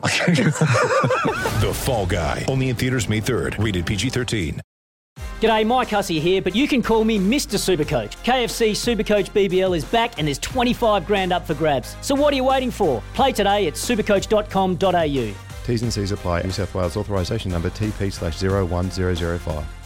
The Fall Guy. Only in theaters May 3rd. Rated PG-13. G'day, Mike Hussey here, but you can call me Mr. Supercoach. KFC Supercoach BBL is back and there's 25 grand up for grabs. So what are you waiting for? Play today at supercoach.com.au. T's and C's apply. New South Wales authorisation number TP slash 01005.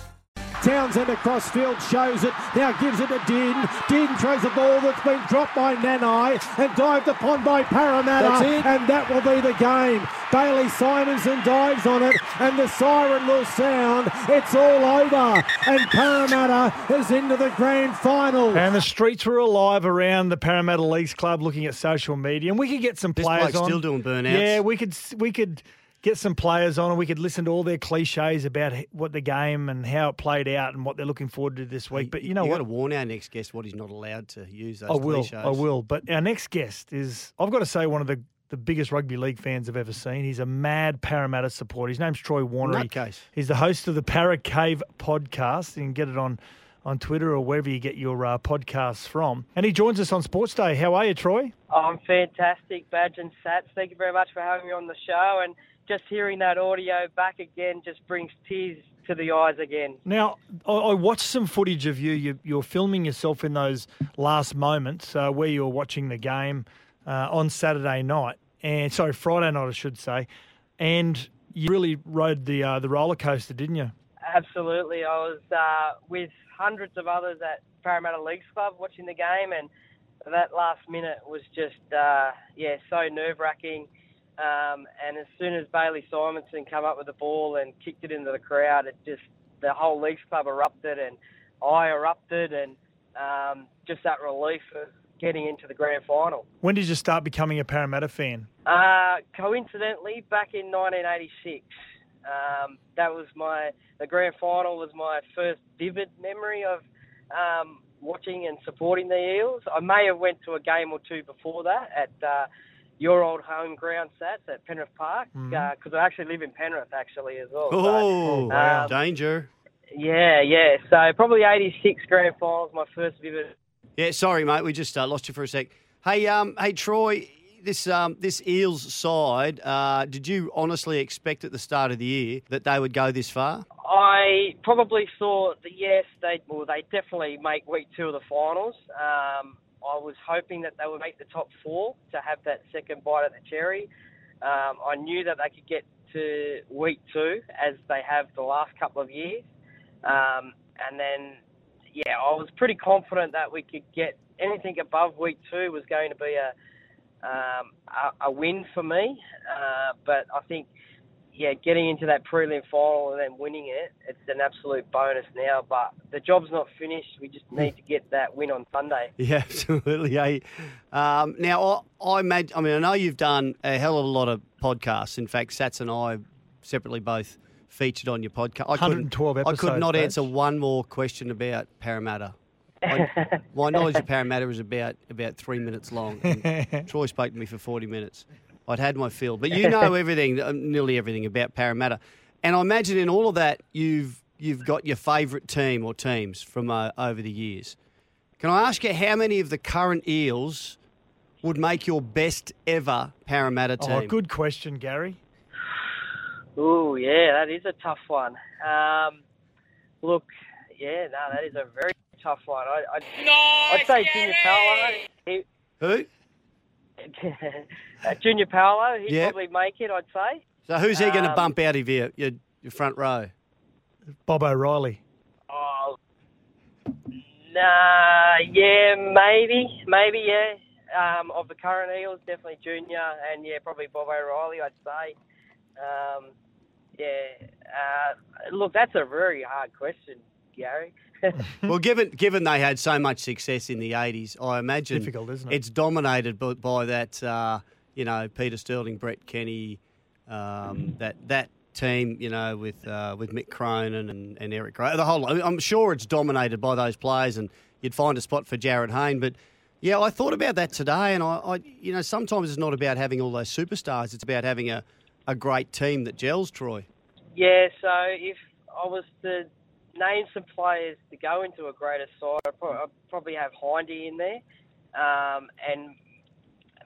Townsend across field shows it, now gives it to Din. Din throws a ball that's been dropped by Nanai and dived upon by Parramatta. And that will be the game. Bailey Simonsson dives on it and the siren will sound. It's all over. And Parramatta is into the grand final. And the streets were alive around the Parramatta Leagues Club looking at social media, and we could get some This players bloke's on. still doing burnouts. Yeah, we could we could get some players on, and we could listen to all their cliches about what the game and how it played out and what they're looking forward to this week. But you know you what? got to warn our next guest what he's not allowed to use those I will. cliches. I will. But our next guest is, I've got to say, one of the, the biggest rugby league fans I've ever seen. He's a mad Parramatta supporter. His name's Troy Warner. Nutcase. He's the host of the Para Cave podcast. You can get it on, on Twitter or wherever you get your uh, podcasts from. And he joins us on Sports Day. How are you, Troy? I'm fantastic, Badge and Sats. Thank you very much for having me on the show. And just hearing that audio back again just brings tears to the eyes again. Now, I, watched some footage of you. you. You're filming yourself in those last moments uh, where you were watching the game uh, on Saturday night, and sorry, Friday night, I should say. And you really rode the uh, the roller coaster, didn't you? Absolutely. I was uh, with hundreds of others at Parramatta Leagues Club watching the game, and that last minute was just, uh, yeah, so nerve wracking. Um, and as soon as Bailey Simonsson came up with the ball and kicked it into the crowd, it just the whole leagues club erupted, and I erupted, and um, just that relief of getting into the grand final. When did you start becoming a Parramatta fan? Uh, coincidentally, back in 1986, um, that was my the grand final was my first vivid memory of um, watching and supporting the Eels. I may have went to a game or two before that at uh, your old home ground, Sats at Penrith Park, because I actually live in Penrith actually as well. So, Oh, wow. danger. yeah, yeah. So probably 86 grand finals, my first vivid Yeah, sorry, mate. We just uh, lost you for a sec. Hey, um, hey, Troy. This um, this Eels side. Uh, did you honestly expect at the start of the year that they would go this far? I probably thought that yes, they well they definitely make week two of the finals. Um, I was hoping that they would make the top four to have that second bite at the cherry. Um, I knew that they could get to week two as they have the last couple of years, um, and then yeah, I was pretty confident that we could get anything above week two was going to be a um, a, a win for me. Uh, but I think yeah, getting into that prelim final and then winning it, it's an absolute bonus now. But the job's not finished. We just need to get that win on Sunday. Yeah, absolutely. Yeah. Um, now, I, I imagine. I mean, I know you've done a hell of a lot of podcasts. In fact, Sats and I separately both featured on your podcast. I couldn't- 112 I could not Badge. answer one more question about Parramatta. My, my knowledge of Parramatta is about about three minutes long. and Troy spoke to me for forty minutes. I'd had my fill, but you know everything, uh, nearly everything about Parramatta, and I imagine in all of that you've you've got your favourite team or teams from uh, over the years. Can I ask you how many of the current Eels would make your best ever Parramatta team? Oh, good question, Gary. Oh yeah, that is a tough one. Um, look, yeah, no, that is a very tough one. I, I'd, I'd say Junior Paulo. He, Who? uh, Junior Paulo, he'd Yep. probably make it. I'd say. So who's he going to Um, bump out of your, your your front row? Bob O'Reilly. Oh, nah, yeah, maybe, maybe, yeah. Um, of the current Eels, definitely Junior, and yeah, probably Bob O'Reilly. I'd say. Um, yeah. Uh, look, that's a very hard question, Gary. well, given given they had so much success in the '80s, I imagine Difficult, isn't it? it's dominated by, by that uh, you know Peter Sterling, Brett Kenny, um, that that team, you know, with uh, with Mick Cronin and, and Eric Grothe. The whole, I'm sure it's dominated by those players, and you'd find a spot for Jarryd Hayne. But yeah, I thought about that today, and I, I you know, sometimes it's not about having all those superstars; it's about having a, a great team that gels. Troy. Yeah, so if I was to name some players to go into a greater side, I'd probably have Hindy in there, um, and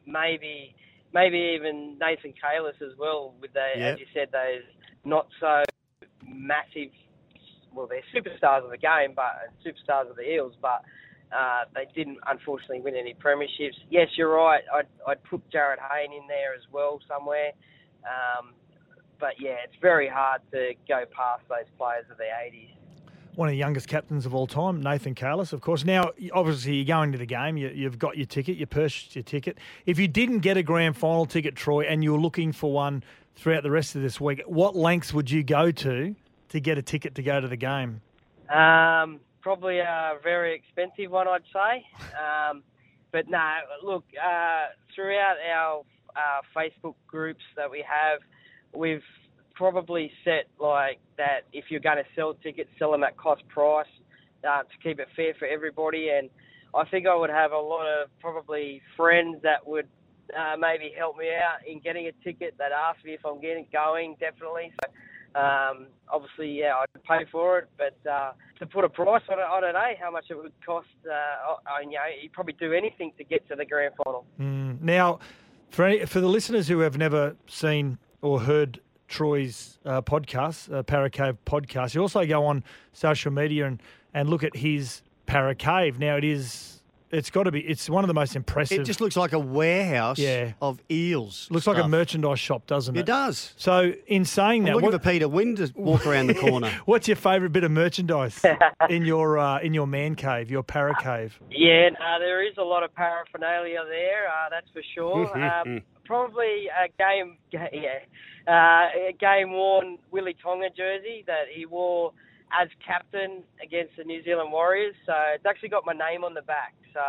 maybe maybe even Nathan Cayless as well. With the, Yep. as you said, those not so massive. Well, they're superstars of the game, but superstars of the Eels, but uh, they didn't unfortunately win any premierships. Yes, you're right. I'd, I'd put Jarryd Hayne in there as well somewhere. Um, but yeah, it's very hard to go past those players of the 80s. One of the youngest captains of all time, Nathan Cayless, of course. Now, obviously, you're going to the game. You, you've got your ticket. You purchased your ticket. If you didn't get a grand final ticket, Troy, and you're looking for one throughout the rest of this week, what lengths would you go to to get a ticket to go to the game? Um, probably a very expensive one, I'd say. Um, but no, look, uh, throughout our uh, Facebook groups that we have, we've probably set like that if you're going to sell tickets, sell them at cost price uh, to keep it fair for everybody. And I think I would have a lot of probably friends that would uh, maybe help me out in getting a ticket that ask me if I'm getting going, definitely. So, um, obviously, yeah, I'd pay for it, but uh, to put a price on it, I don't know how much it would cost. Uh, I, you know, you'd probably do anything to get to the grand final. Mm. Now, for any, for the listeners who have never seen or heard Troy's uh, podcast, uh, Paracave podcast, you also go on social media and, and look at his Paracave. Now, it is, it's got to be, it's one of the most impressive. It just looks like a warehouse Yeah. of eels. looks like a merchandise shop, doesn't it? It does. So, in saying I'm that, looking what- for Peter Wynn to walk around the corner. what's your favourite bit of merchandise in your uh, in your man cave, your para cave? Yeah, no, there is a lot of paraphernalia there, uh, that's for sure. um, probably a game, yeah, uh, a game worn Willie Tonga jersey that he wore as captain against the New Zealand Warriors. So it's actually got my name on the back. So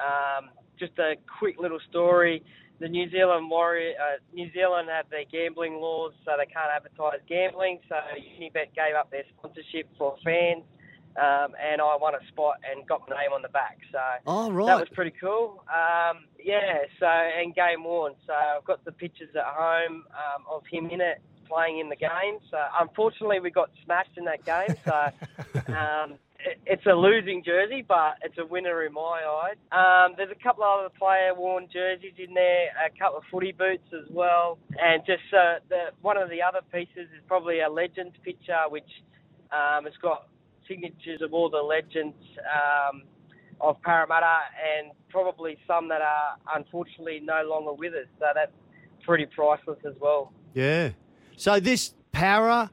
um, just a quick little story. The New Zealand Warrior, uh, New Zealand have their gambling laws, so they can't advertise gambling. So Unibet gave up their sponsorship for fans, um, and I won a spot and got my name on the back. So Oh, right. that was pretty cool. Um, yeah, so and game worn. So I've got the pictures at home um, of him in it playing in the game. So unfortunately, we got smashed in that game. So um, it, it's a losing jersey, but it's a winner in my eyes. Um, there's a couple of other player worn jerseys in there, a couple of footy boots as well, and just uh, the one of the other pieces is probably a legends picture, which um, has got signatures of all the legends. Um, of Parramatta and probably some that are unfortunately no longer with us. So that's pretty priceless as well. Yeah. So this para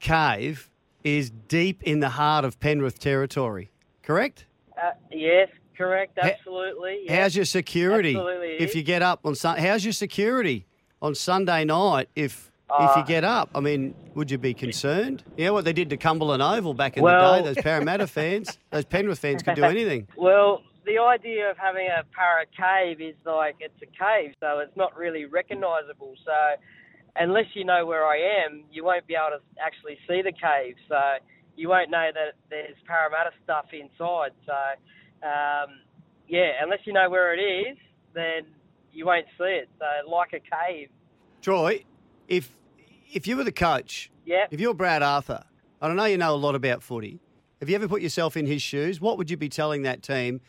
cave is deep in the heart of Penrith territory, correct? Uh, yes, correct, absolutely. yes. How's your security Absolutely if you get up on Sun? How's your security on Sunday night if if you Uh, get up? I mean, would you be concerned? You know what they did to Cumberland Oval back in Well- the day? Those Parramatta fans, those Penrith fans could do anything. Well, the idea of having a para cave is like it's a cave, so it's not really recognisable. So unless you know where I am, you won't be able to actually see the cave. So you won't know that there's Parramatta stuff inside. So um, yeah, unless you know where it is, then you won't see it. So like a cave. Troy, if if you were the coach, yeah. if you're Brad Arthur, I don't know you know a lot about footy, have you ever put yourself in his shoes? What would you be telling that team?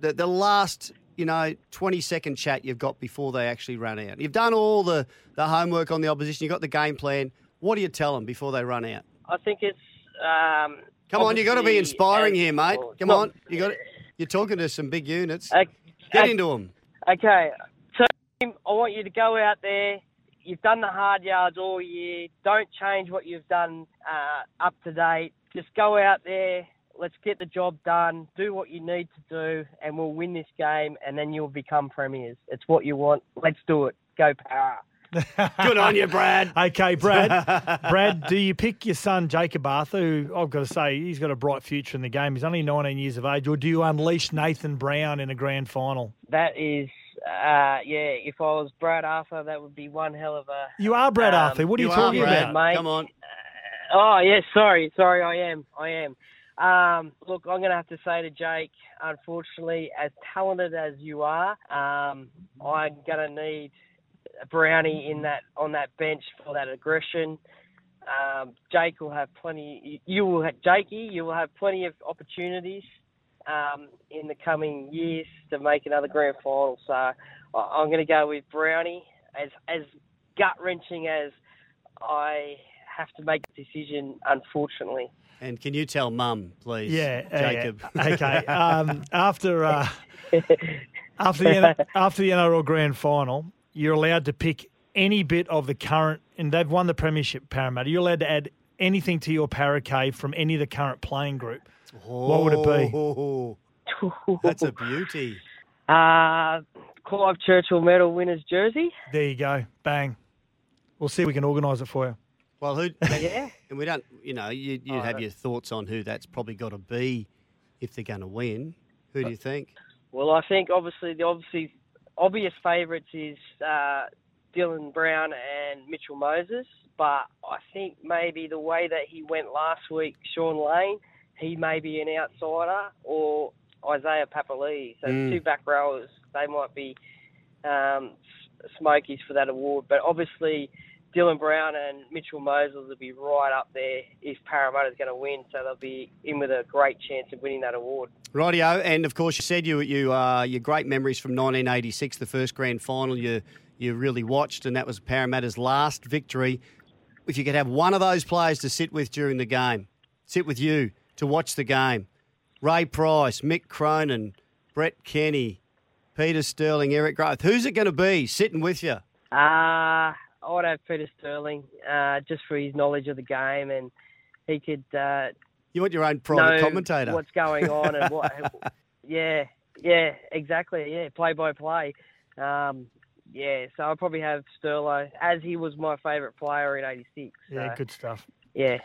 The the last you know twenty second chat you've got before they actually run out. You've done all the the homework on the opposition. You've got the game plan. What do you tell them before they run out? I think it's. Um, Come on, you've got to be inspiring here, mate. Come on, you got. You're talking to some big units. Okay, Get okay. into them. Okay, so I want you to go out there. You've done the hard yards all year. Don't change what you've done uh, up to date. Just go out there. Let's get the job done. Do what you need to do, and we'll win this game. And then you'll become premiers. It's what you want. Let's do it. Go Para. Good on you, Brad. Okay, Brad. Brad, do you pick your son Jacob Arthur, who I've got to say he's got a bright future in the game? He's only 19 years of age, or do you unleash Nathan Brown in a grand final? That is Uh, yeah, if I was Brad Arthur, that would be one hell of a. You are Brad um, Arthur. What are you, you are, talking Brad. about? mate. Come on. Oh, yes, sorry, sorry, I am, I am. Um, look, I'm going to have to say to Jake, unfortunately, as talented as you are, um, I'm going to need Brownie in that on that bench for that aggression. Um, Jake will have plenty. You will have Jakey. You will have plenty of opportunities um, in the coming years to make another grand final. So I'm going to go with Brownie. As as gut wrenching as I have to make a decision, unfortunately. And can you tell Mum, please? Yeah, uh, yeah. Jacob. Okay. Um, after uh, after the after the NRL Grand Final, you're allowed to pick any bit of the current, and they've won the premiership. Parramatta. You're allowed to add anything to your Paracave from any of the current playing group. What would it be? Oh, That's a beauty. Uh, Clive Churchill medal winner's jersey. There you go. Bang. We'll see if we can organise it for you. Well, who? Yeah. And we don't, you know, you you have your thoughts on who that's probably got to be if they're going to win. Who do you think? Well, I think obviously the obviously obvious favourites is uh, Dylan Brown and Mitchell Moses, but I think maybe the way that he went last week, Shaun Lane, he may be an outsider, or Isaiah Papali'i. So Mm. two back rowers, they might be um, smokies for that award. But obviously, Dylan Brown and Mitchell Moses will be right up there if Parramatta's going to win. So they'll be in with a great chance of winning that award. Rightio, and of course you said you you uh, your great memories from 1986, the first grand final you you really watched, and that was Parramatta's last victory. If you could have one of those players to sit with during the game, sit with you to watch the game, Ray Price, Mick Cronin, Brett Kenny, Peter Sterling, Eric Grothe, who's it going to be sitting with you? Uh, I'd have Peter Sterling, uh, just for his knowledge of the game, and he could uh, You want your own private commentator? what's going on and what. yeah, yeah, exactly. Yeah, play by play. Um, yeah, so I'll probably have Sterlo as he was my favourite player in '86. Yeah, good stuff. Yeah.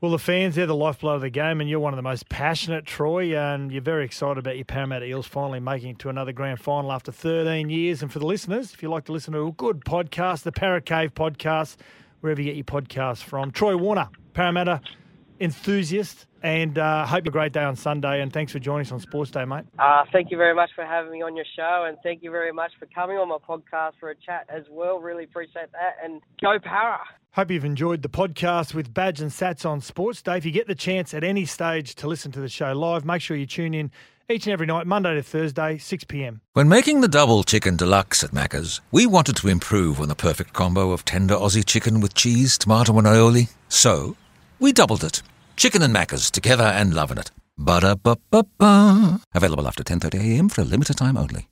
Well, the fans, they're the lifeblood of the game, and you're one of the most passionate, Troy, and you're very excited about your Parramatta Eels finally making it to another grand final after 13 years. And for the listeners, if you like to listen to a good podcast, the Para Cave podcast, wherever you get your podcasts from. Troy Warner, Parramatta enthusiast, and uh, hope you have a great day on Sunday, and thanks for joining us on Sports Day, mate. Uh, thank you very much for having me on your show, and thank you very much for coming on my podcast for a chat as well. Really appreciate that, and go Para! Hope you've enjoyed the podcast with Badge and Sats on Sports Day. If you get the chance at any stage to listen to the show live, make sure you tune in each and every night, Monday to Thursday, 6 p.m. When making the double chicken deluxe at Macca's, we wanted to improve on the perfect combo of tender Aussie chicken with cheese, tomato, and aioli. So, we doubled it. Chicken and Macca's together and loving it. Ba-da-ba-ba-ba. Available after 10.30am for a limited time only.